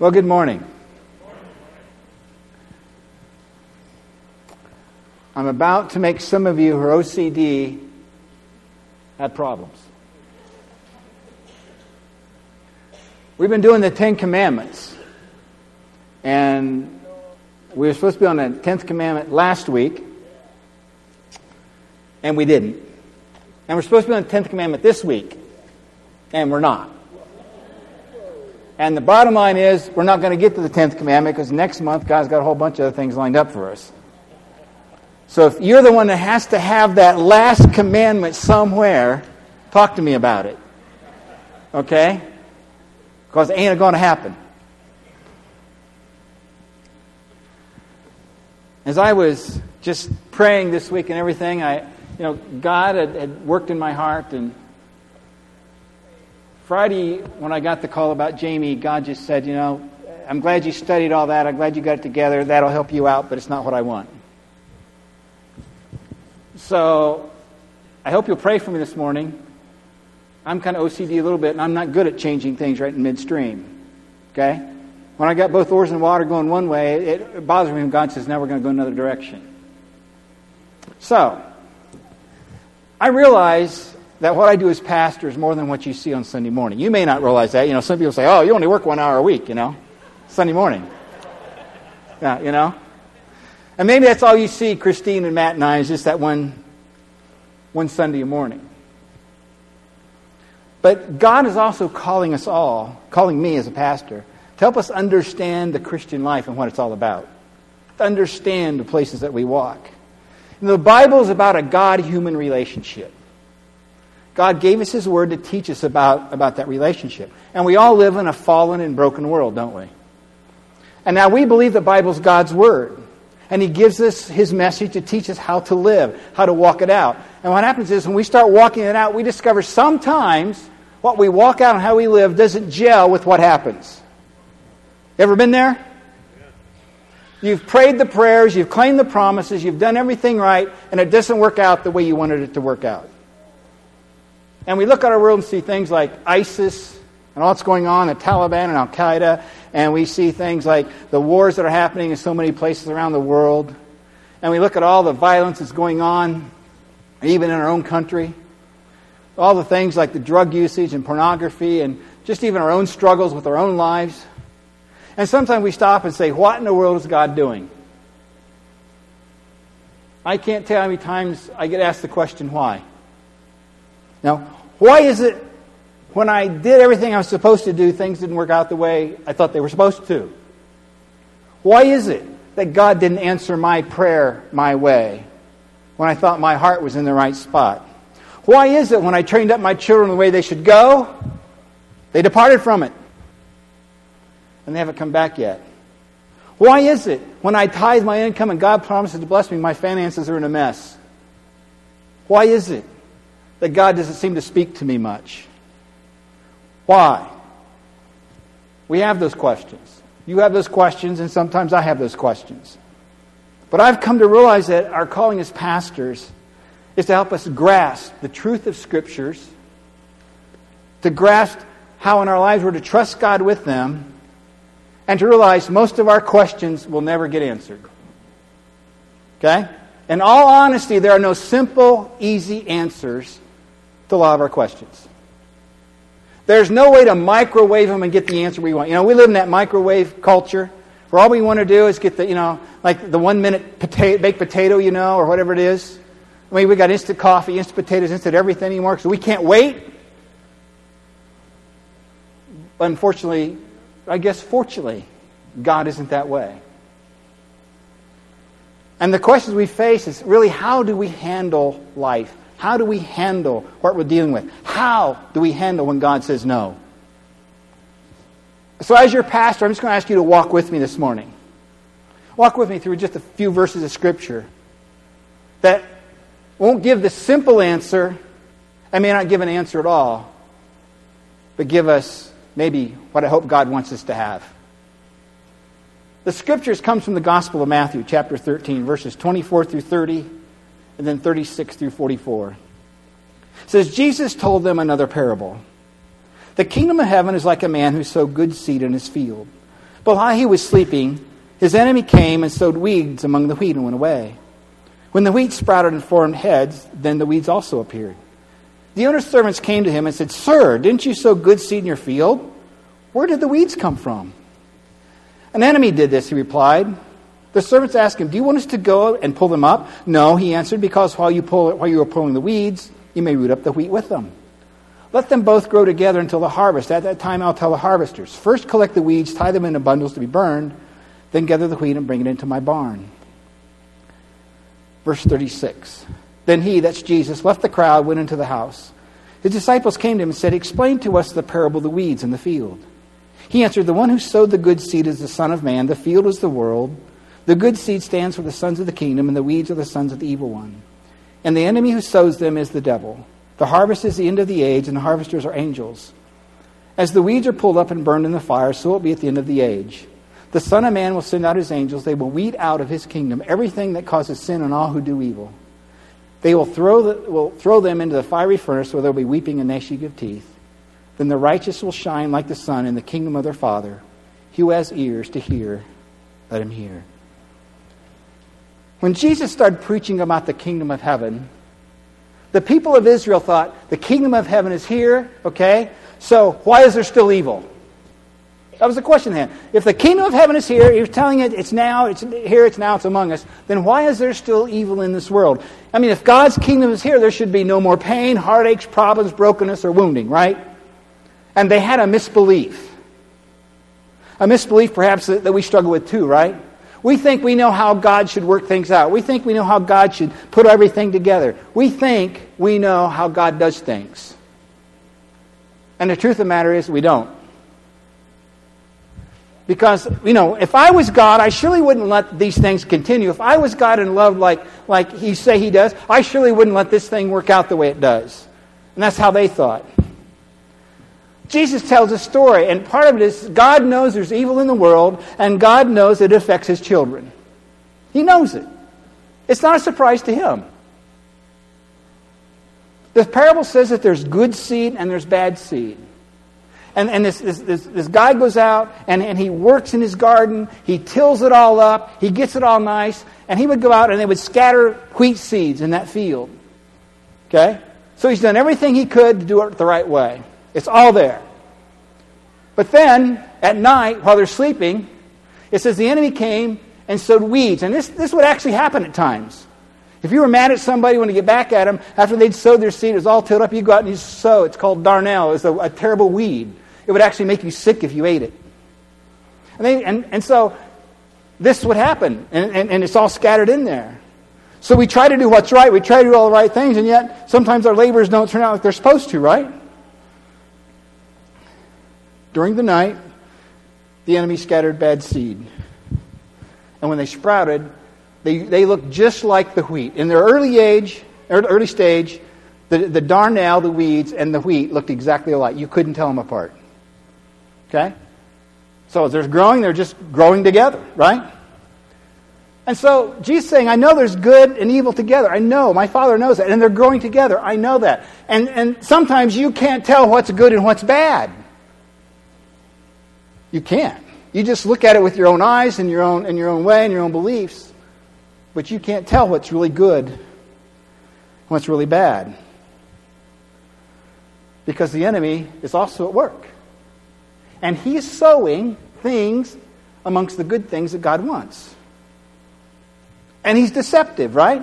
Well, good morning. I'm about to make some of you who are OCD have problems. We've been doing the Ten Commandments, and we were supposed to be on the Tenth Commandment last week, and we didn't. And we're supposed to be on the Tenth Commandment this week, and we're not. And the bottom line is, we're not going to get to the 10th commandment because next month God's got a whole bunch of other things lined up for us. So if you're the one that has to have that last commandment somewhere, talk to me about it. Okay? Because it ain't going to happen. As I was just praying this week and everything, I, you know, God had, had worked in my heart and Friday, when I got the call about Jamie, God just said, You know, I'm glad you studied all that. I'm glad you got it together. That'll help you out, but it's not what I want. So I hope you'll pray for me this morning. I'm kind of OCD a little bit, and I'm not good at changing things right in midstream. Okay? When I got both oars the water going one way, it bothers me when God says, now we're going to go another direction. So, I realize that what I do as pastor is more than what you see on Sunday morning. You may not realize that. You know, some people say, oh, you only work one hour a week, you know, Sunday morning. Yeah, you know? And maybe that's all you see, Christine and Matt and I, is just that one, one Sunday morning. But God is also calling us all, calling me as a pastor, to help us understand the Christian life and what it's all about. To understand the places that we walk. The Bible is about a God human relationship. God gave us His Word to teach us about, about that relationship. And we all live in a fallen and broken world, don't we? And now we believe the Bible's God's Word. And He gives us His message to teach us how to live, how to walk it out. And what happens is when we start walking it out, we discover sometimes what we walk out and how we live doesn't gel with what happens. Ever been there? You've prayed the prayers, you've claimed the promises, you've done everything right, and it doesn't work out the way you wanted it to work out. And we look at our world and see things like ISIS and all that's going on, the Taliban and Al Qaeda, and we see things like the wars that are happening in so many places around the world. And we look at all the violence that's going on, even in our own country. All the things like the drug usage and pornography, and just even our own struggles with our own lives. And sometimes we stop and say, What in the world is God doing? I can't tell how many times I get asked the question, Why? Now, why is it when I did everything I was supposed to do, things didn't work out the way I thought they were supposed to? Why is it that God didn't answer my prayer my way when I thought my heart was in the right spot? Why is it when I trained up my children the way they should go, they departed from it? And they haven't come back yet. Why is it when I tithe my income and God promises to bless me, my finances are in a mess? Why is it that God doesn't seem to speak to me much. Why? We have those questions. You have those questions, and sometimes I have those questions. But I've come to realize that our calling as pastors is to help us grasp the truth of Scriptures, to grasp how in our lives we're to trust God with them, and to realize most of our questions will never get answered. Okay? In all honesty, there are no simple, easy answers to a lot of our questions. There's no way to microwave them and get the answer we want. You know, we live in that microwave culture where all we want to do is get the, you know, like the one minute potato, baked potato, you know, or whatever it is. I mean, we got instant coffee, instant potatoes, instant everything anymore, so we can't wait. Unfortunately, I guess fortunately, God isn't that way. And the questions we face is really how do we handle life? How do we handle what we're dealing with? How do we handle when God says no? So, as your pastor, I'm just going to ask you to walk with me this morning. Walk with me through just a few verses of Scripture that won't give the simple answer and may not give an answer at all, but give us maybe what I hope God wants us to have. The Scriptures comes from the Gospel of Matthew, chapter 13, verses 24 through 30 and then 36 through 44. It says, Jesus told them another parable. The kingdom of heaven is like a man who sowed good seed in his field. But while he was sleeping, his enemy came and sowed weeds among the wheat and went away. When the wheat sprouted and formed heads, then the weeds also appeared. The owner's servants came to him and said, Sir, didn't you sow good seed in your field? Where did the weeds come from? An enemy did this, he replied. The servants asked him, Do you want us to go and pull them up? No, he answered, because while you, pull while you are pulling the weeds, you may root up the wheat with them. Let them both grow together until the harvest. At that time, I'll tell the harvesters First collect the weeds, tie them into bundles to be burned, then gather the wheat and bring it into my barn. Verse 36. Then he, that's Jesus, left the crowd, went into the house. His disciples came to him and said, Explain to us the parable of the weeds in the field. He answered, The one who sowed the good seed is the Son of Man, the field is the world. The good seed stands for the sons of the kingdom, and the weeds are the sons of the evil one. And the enemy who sows them is the devil. The harvest is the end of the age, and the harvesters are angels. As the weeds are pulled up and burned in the fire, so it will be at the end of the age. The Son of Man will send out his angels. They will weed out of his kingdom everything that causes sin and all who do evil. They will throw, the, will throw them into the fiery furnace where there will be weeping and gnashing of teeth. Then the righteous will shine like the sun in the kingdom of their Father. He who has ears to hear, let him hear. When Jesus started preaching about the kingdom of heaven, the people of Israel thought, the kingdom of heaven is here, okay? So why is there still evil? That was the question then. If the kingdom of heaven is here, he was telling it it's now, it's here, it's now, it's among us, then why is there still evil in this world? I mean, if God's kingdom is here, there should be no more pain, heartaches, problems, brokenness, or wounding, right? And they had a misbelief. A misbelief, perhaps, that, that we struggle with too, right? We think we know how God should work things out. We think we know how God should put everything together. We think we know how God does things. And the truth of the matter is, we don't. Because, you know, if I was God, I surely wouldn't let these things continue. If I was God and loved like, like He say He does, I surely wouldn't let this thing work out the way it does. And that's how they thought. Jesus tells a story, and part of it is God knows there's evil in the world, and God knows it affects his children. He knows it. It's not a surprise to him. The parable says that there's good seed and there's bad seed. And, and this, this, this, this guy goes out and, and he works in his garden, he tills it all up, he gets it all nice, and he would go out and they would scatter wheat seeds in that field. Okay? So he's done everything he could to do it the right way. It's all there. But then, at night, while they're sleeping, it says the enemy came and sowed weeds. And this, this would actually happen at times. If you were mad at somebody when you get back at them, after they'd sowed their seed, it was all tilled up, you go out and you sow. It's called darnel. It's a, a terrible weed. It would actually make you sick if you ate it. And, they, and, and so this would happen, and, and, and it's all scattered in there. So we try to do what's right. We try to do all the right things, and yet sometimes our labors don't turn out like they're supposed to, right? During the night, the enemy scattered bad seed. And when they sprouted, they, they looked just like the wheat. In their early age, er, early stage, the, the darnel, the weeds, and the wheat looked exactly alike. You couldn't tell them apart. Okay? So as they're growing, they're just growing together, right? And so Jesus saying, I know there's good and evil together. I know. My Father knows that. And they're growing together. I know that. And, and sometimes you can't tell what's good and what's bad. You can't. You just look at it with your own eyes and your own in your own way and your own beliefs, but you can't tell what's really good, what's really bad. Because the enemy is also at work. And he's sowing things amongst the good things that God wants. And he's deceptive, right?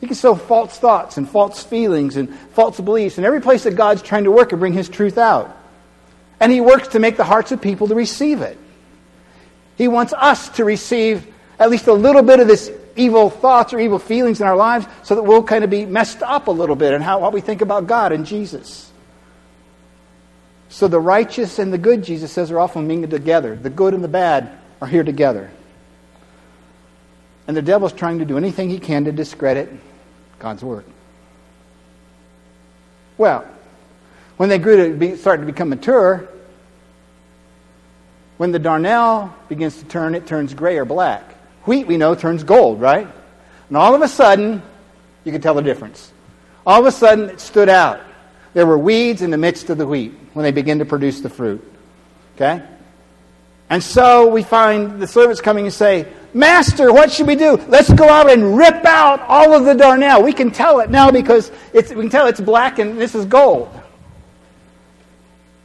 He can sow false thoughts and false feelings and false beliefs in every place that God's trying to work and bring his truth out. And he works to make the hearts of people to receive it. He wants us to receive at least a little bit of this evil thoughts or evil feelings in our lives so that we'll kind of be messed up a little bit in how what we think about God and Jesus. So the righteous and the good, Jesus says, are often mingled together. The good and the bad are here together. And the devil's trying to do anything he can to discredit God's word. Well, when they grew to be, start to become mature, when the darnel begins to turn, it turns gray or black. Wheat, we know, turns gold, right? And all of a sudden, you can tell the difference. All of a sudden, it stood out. There were weeds in the midst of the wheat when they begin to produce the fruit. Okay? And so we find the servants coming and say, Master, what should we do? Let's go out and rip out all of the darnel. We can tell it now because we can tell it's black and this is gold.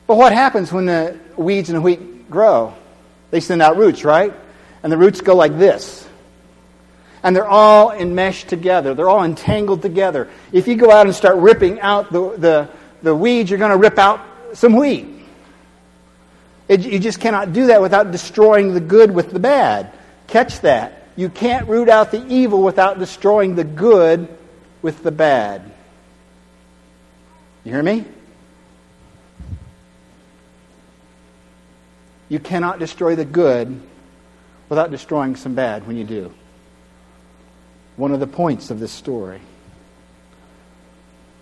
But what happens when the weeds and the wheat grow? They send out roots, right? And the roots go like this. And they're all enmeshed together. They're all entangled together. If you go out and start ripping out the, the, the weeds, you're going to rip out some wheat. It, you just cannot do that without destroying the good with the bad. Catch that. You can't root out the evil without destroying the good with the bad. You hear me? You cannot destroy the good without destroying some bad when you do. One of the points of this story.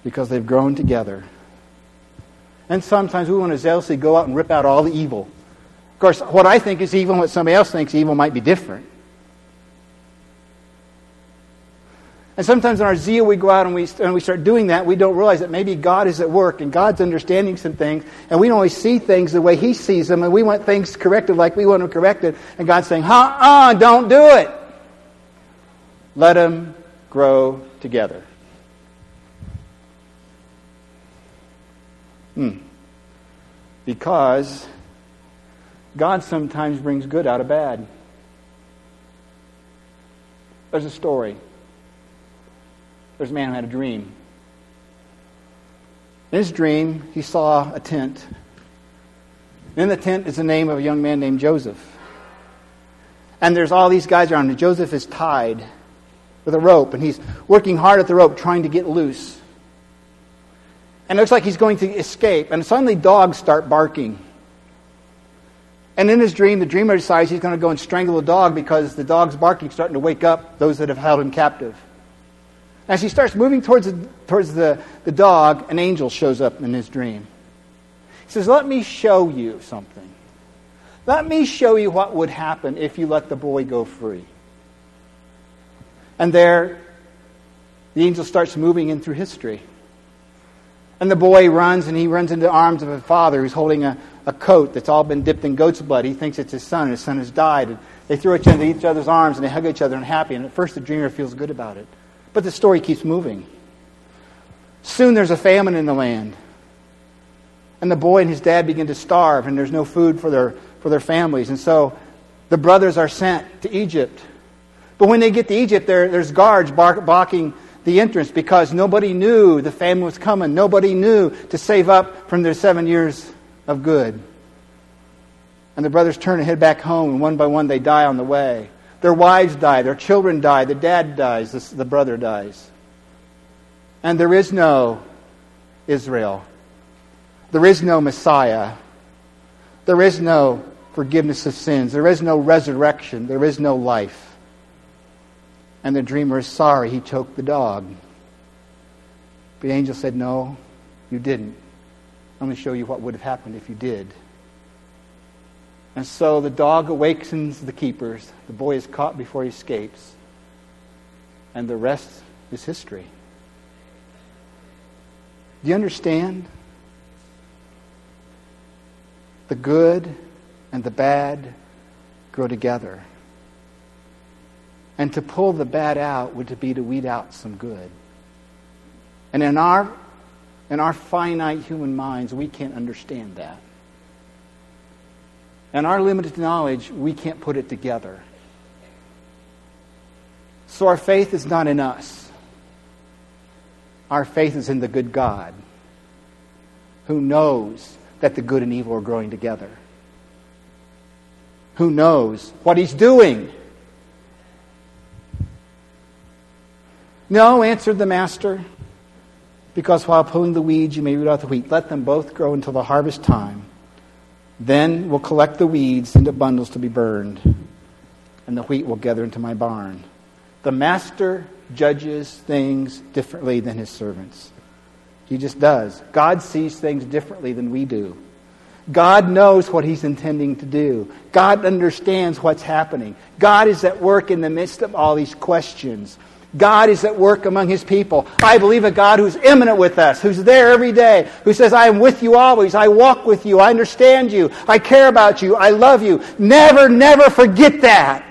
Because they've grown together. And sometimes we want to zealously go out and rip out all the evil. Of course, what I think is evil and what somebody else thinks evil might be different. And sometimes in our zeal, we go out and we, and we start doing that. We don't realize that maybe God is at work and God's understanding some things, and we don't always see things the way He sees them, and we want things corrected like we want them corrected, and God's saying, uh uh, don't do it. Let them grow together. Hmm. Because God sometimes brings good out of bad. There's a story. There's a man who had a dream. In his dream, he saw a tent. In the tent is the name of a young man named Joseph. And there's all these guys around, and Joseph is tied with a rope, and he's working hard at the rope trying to get loose. And it looks like he's going to escape, and suddenly dogs start barking. And in his dream, the dreamer decides he's going to go and strangle the dog because the dog's barking starting to wake up those that have held him captive. As he starts moving towards, the, towards the, the dog, an angel shows up in his dream. He says, Let me show you something. Let me show you what would happen if you let the boy go free. And there, the angel starts moving in through history. And the boy runs and he runs into the arms of a father who's holding a, a coat that's all been dipped in goat's blood. He thinks it's his son, and his son has died. And they throw each other into each other's arms and they hug each other and happy. And at first the dreamer feels good about it. But the story keeps moving. Soon there's a famine in the land. And the boy and his dad begin to starve, and there's no food for their, for their families. And so the brothers are sent to Egypt. But when they get to Egypt, there, there's guards blocking the entrance because nobody knew the famine was coming. Nobody knew to save up from their seven years of good. And the brothers turn and head back home, and one by one they die on the way. Their wives die, their children die, the dad dies, the brother dies. And there is no Israel. There is no Messiah. There is no forgiveness of sins. There is no resurrection. There is no life. And the dreamer is sorry he choked the dog. The angel said, No, you didn't. Going to show you what would have happened if you did. And so the dog awakens the keepers. The boy is caught before he escapes. And the rest is history. Do you understand? The good and the bad grow together. And to pull the bad out would be to weed out some good. And in our, in our finite human minds, we can't understand that. And our limited knowledge, we can't put it together. So our faith is not in us. Our faith is in the good God who knows that the good and evil are growing together. Who knows what he's doing No, answered the master, because while pulling the weeds you may root out the wheat. Let them both grow until the harvest time. Then we'll collect the weeds into bundles to be burned, and the wheat will gather into my barn. The master judges things differently than his servants. He just does. God sees things differently than we do. God knows what He's intending to do. God understands what's happening. God is at work in the midst of all these questions. God is at work among his people. I believe a God who's immanent with us, who's there every day, who says, I am with you always. I walk with you. I understand you. I care about you. I love you. Never, never forget that.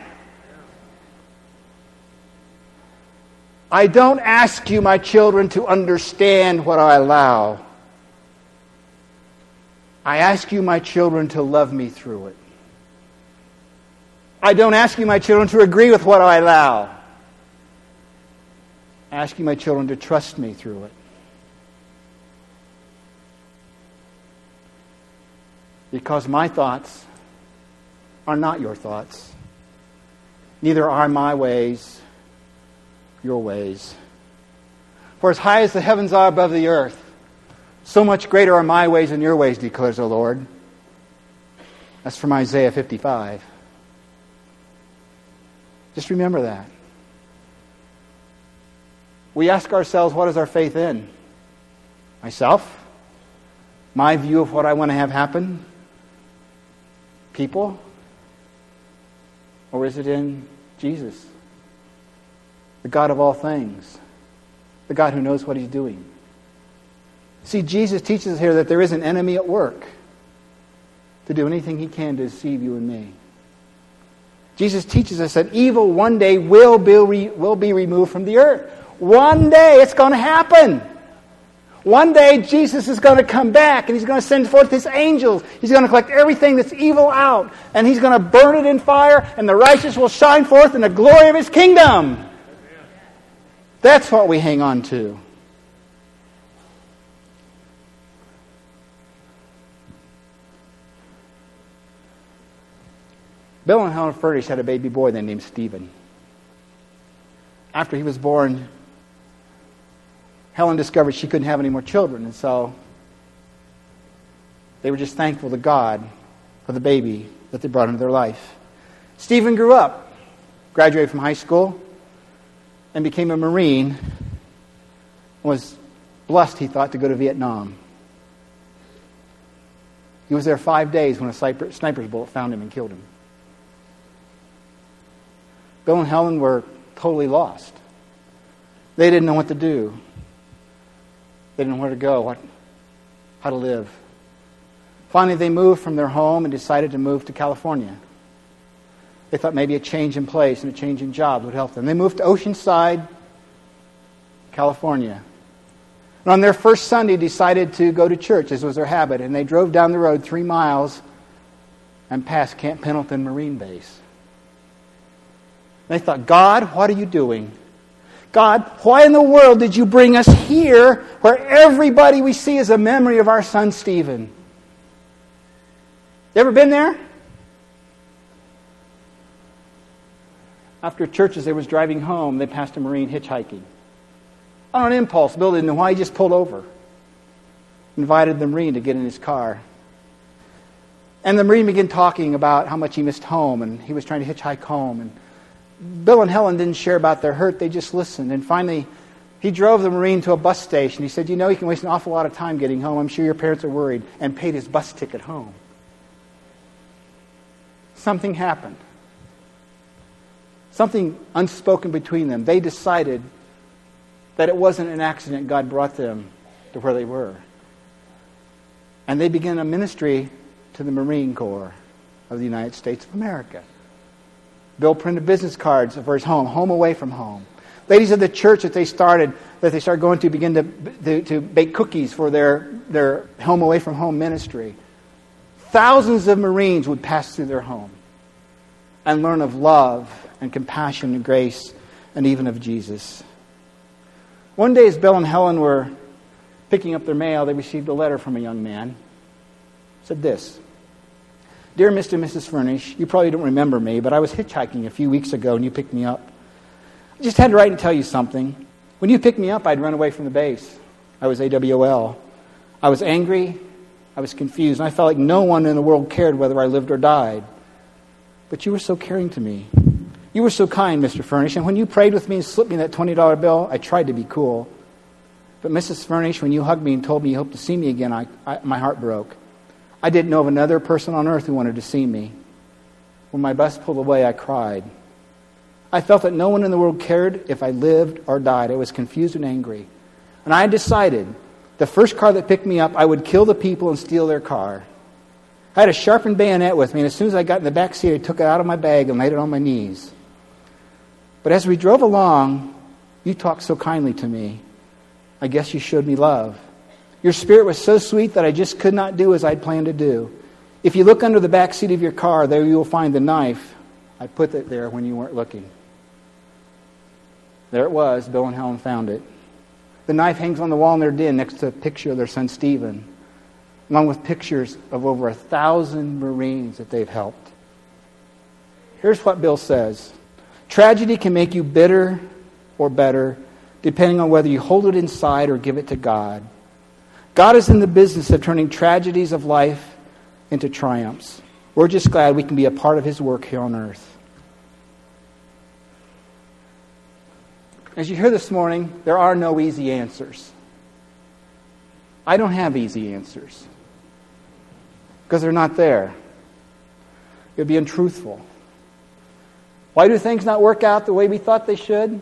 I don't ask you, my children, to understand what I allow. I ask you, my children, to love me through it. I don't ask you, my children, to agree with what I allow. I ask you, my children, to trust me through it. Because my thoughts are not your thoughts. Neither are my ways your ways. For as high as the heavens are above the earth, so much greater are my ways than your ways, declares the Lord. That's from Isaiah 55. Just remember that. We ask ourselves, what is our faith in? Myself? My view of what I want to have happen? People? Or is it in Jesus? the God of all things, the God who knows what he's doing. See, Jesus teaches here that there is an enemy at work to do anything he can to deceive you and me. Jesus teaches us that evil one day will be, will be removed from the earth. One day it's going to happen. One day Jesus is going to come back and he's going to send forth his angels. He's going to collect everything that's evil out and he's going to burn it in fire and the righteous will shine forth in the glory of his kingdom. That's what we hang on to. Bill and Helen Furnish had a baby boy they named Stephen. After he was born, Helen discovered she couldn't have any more children, and so they were just thankful to God for the baby that they brought into their life. Stephen grew up, graduated from high school, and became a Marine, was blessed, he thought, to go to Vietnam. He was there five days when a sniper's bullet found him and killed him. Bill and Helen were totally lost. They didn't know what to do. They didn't know where to go, what, how to live. Finally, they moved from their home and decided to move to California. They thought maybe a change in place and a change in job would help them. They moved to Oceanside, California. And on their first Sunday, decided to go to church, as was their habit. And they drove down the road three miles and past Camp Pendleton Marine Base. They thought, God, what are you doing? God, why in the world did you bring us here where everybody we see is a memory of our son Stephen? You ever been there? After church, as they was driving home, they passed a Marine hitchhiking. On an impulse, Bill didn't know why, he just pulled over. Invited the Marine to get in his car. And the Marine began talking about how much he missed home, and he was trying to hitchhike home. And Bill and Helen didn't share about their hurt, they just listened. And finally, he drove the Marine to a bus station. He said, You know, you can waste an awful lot of time getting home. I'm sure your parents are worried, and paid his bus ticket home. Something happened something unspoken between them. They decided that it wasn't an accident God brought them to where they were. And they began a ministry to the Marine Corps of the United States of America. Bill printed business cards for his home, home away from home. Ladies of the church that they started, that they started going to, begin to, to, to bake cookies for their, their home away from home ministry. Thousands of Marines would pass through their home and learn of love and compassion and grace and even of Jesus. One day, as Bill and Helen were picking up their mail, they received a letter from a young man. It said this Dear Mr. and Mrs. Furnish, you probably don't remember me, but I was hitchhiking a few weeks ago and you picked me up. I just had to write and tell you something. When you picked me up, I'd run away from the base. I was AWOL. I was angry. I was confused. And I felt like no one in the world cared whether I lived or died. But you were so caring to me. You were so kind, Mr. Furnish, and when you prayed with me and slipped me that $20 bill, I tried to be cool. But Mrs. Furnish, when you hugged me and told me you hoped to see me again, I, I, my heart broke. I didn't know of another person on earth who wanted to see me. When my bus pulled away, I cried. I felt that no one in the world cared if I lived or died. I was confused and angry. And I decided the first car that picked me up, I would kill the people and steal their car. I had a sharpened bayonet with me, and as soon as I got in the back seat, I took it out of my bag and laid it on my knees. But as we drove along, you talked so kindly to me. I guess you showed me love. Your spirit was so sweet that I just could not do as I'd planned to do. If you look under the back seat of your car, there you will find the knife. I put it there when you weren't looking. There it was. Bill and Helen found it. The knife hangs on the wall in their den next to a picture of their son Stephen, along with pictures of over a thousand Marines that they've helped. Here's what Bill says Tragedy can make you bitter or better, depending on whether you hold it inside or give it to God. God is in the business of turning tragedies of life into triumphs. We're just glad we can be a part of His work here on earth. As you hear this morning, there are no easy answers. I don't have easy answers because they're not there. It would be untruthful. Why do things not work out the way we thought they should?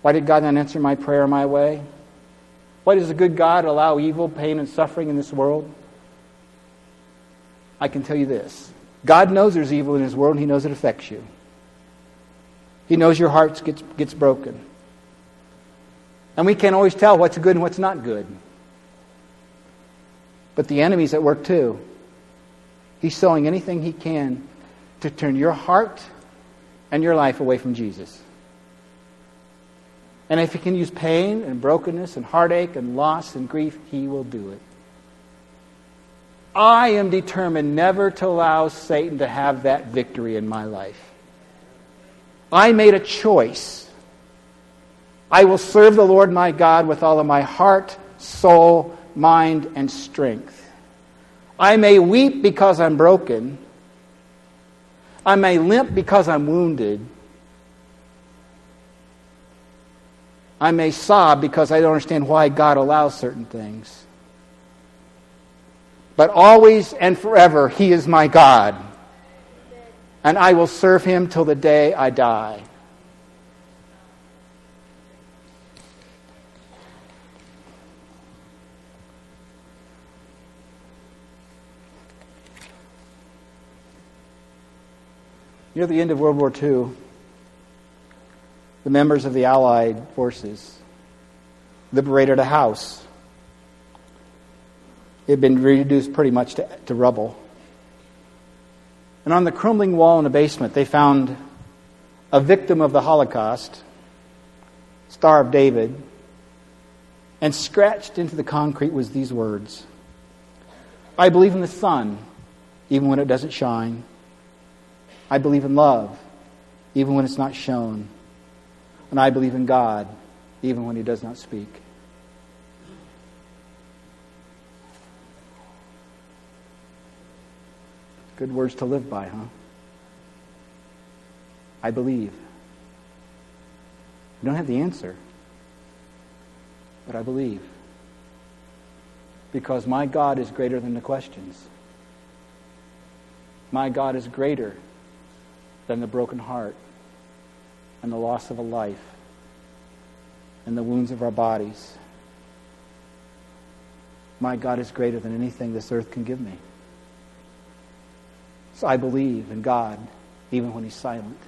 Why did God not answer my prayer my way? Why does a good God allow evil, pain, and suffering in this world? I can tell you this God knows there's evil in His world, and He knows it affects you. He knows your heart gets, gets broken. And we can't always tell what's good and what's not good. But the enemy's at work too. He's sowing anything he can to turn your heart and your life away from Jesus. And if he can use pain and brokenness and heartache and loss and grief, he will do it. I am determined never to allow Satan to have that victory in my life. I made a choice. I will serve the Lord my God with all of my heart, soul, mind, and strength. I may weep because I'm broken. I may limp because I'm wounded. I may sob because I don't understand why God allows certain things. But always and forever, He is my God and I will serve him till the day I die. Near the end of World War II, the members of the Allied forces liberated a house. It had been reduced pretty much to, to rubble. And on the crumbling wall in the basement, they found a victim of the Holocaust, Star of David, and scratched into the concrete was these words I believe in the sun, even when it doesn't shine. I believe in love, even when it's not shown. And I believe in God, even when He does not speak. Good words to live by, huh? I believe. I don't have the answer, but I believe. Because my God is greater than the questions. My God is greater than the broken heart and the loss of a life and the wounds of our bodies. My God is greater than anything this earth can give me. So I believe in God even when He's silent.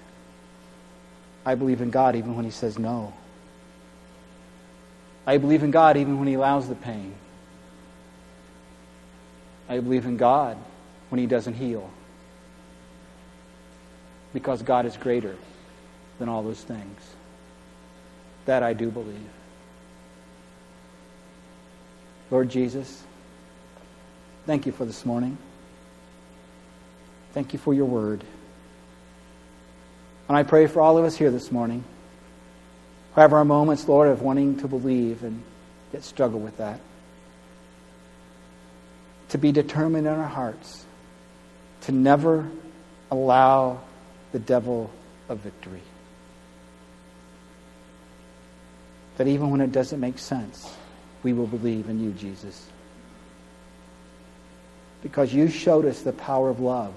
I believe in God even when He says no. I believe in God even when He allows the pain. I believe in God when He doesn't heal. Because God is greater than all those things. That I do believe. Lord Jesus, thank you for this morning. Thank you for your word. And I pray for all of us here this morning who have our moments, Lord, of wanting to believe and yet struggle with that. To be determined in our hearts to never allow the devil a victory. That even when it doesn't make sense, we will believe in you, Jesus. Because you showed us the power of love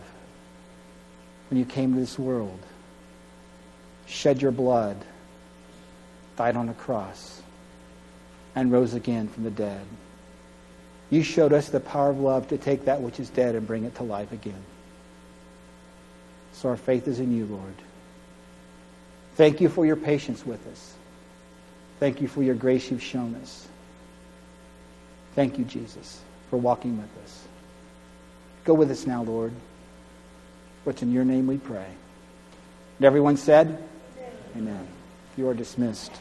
when you came to this world shed your blood, died on a cross, and rose again from the dead. You showed us the power of love to take that which is dead and bring it to life again. So our faith is in you, Lord. Thank you for your patience with us. Thank you for your grace you've shown us. Thank you, Jesus, for walking with us. Go with us now, Lord. What's in your name we pray. And everyone said, Amen. Amen. You are dismissed.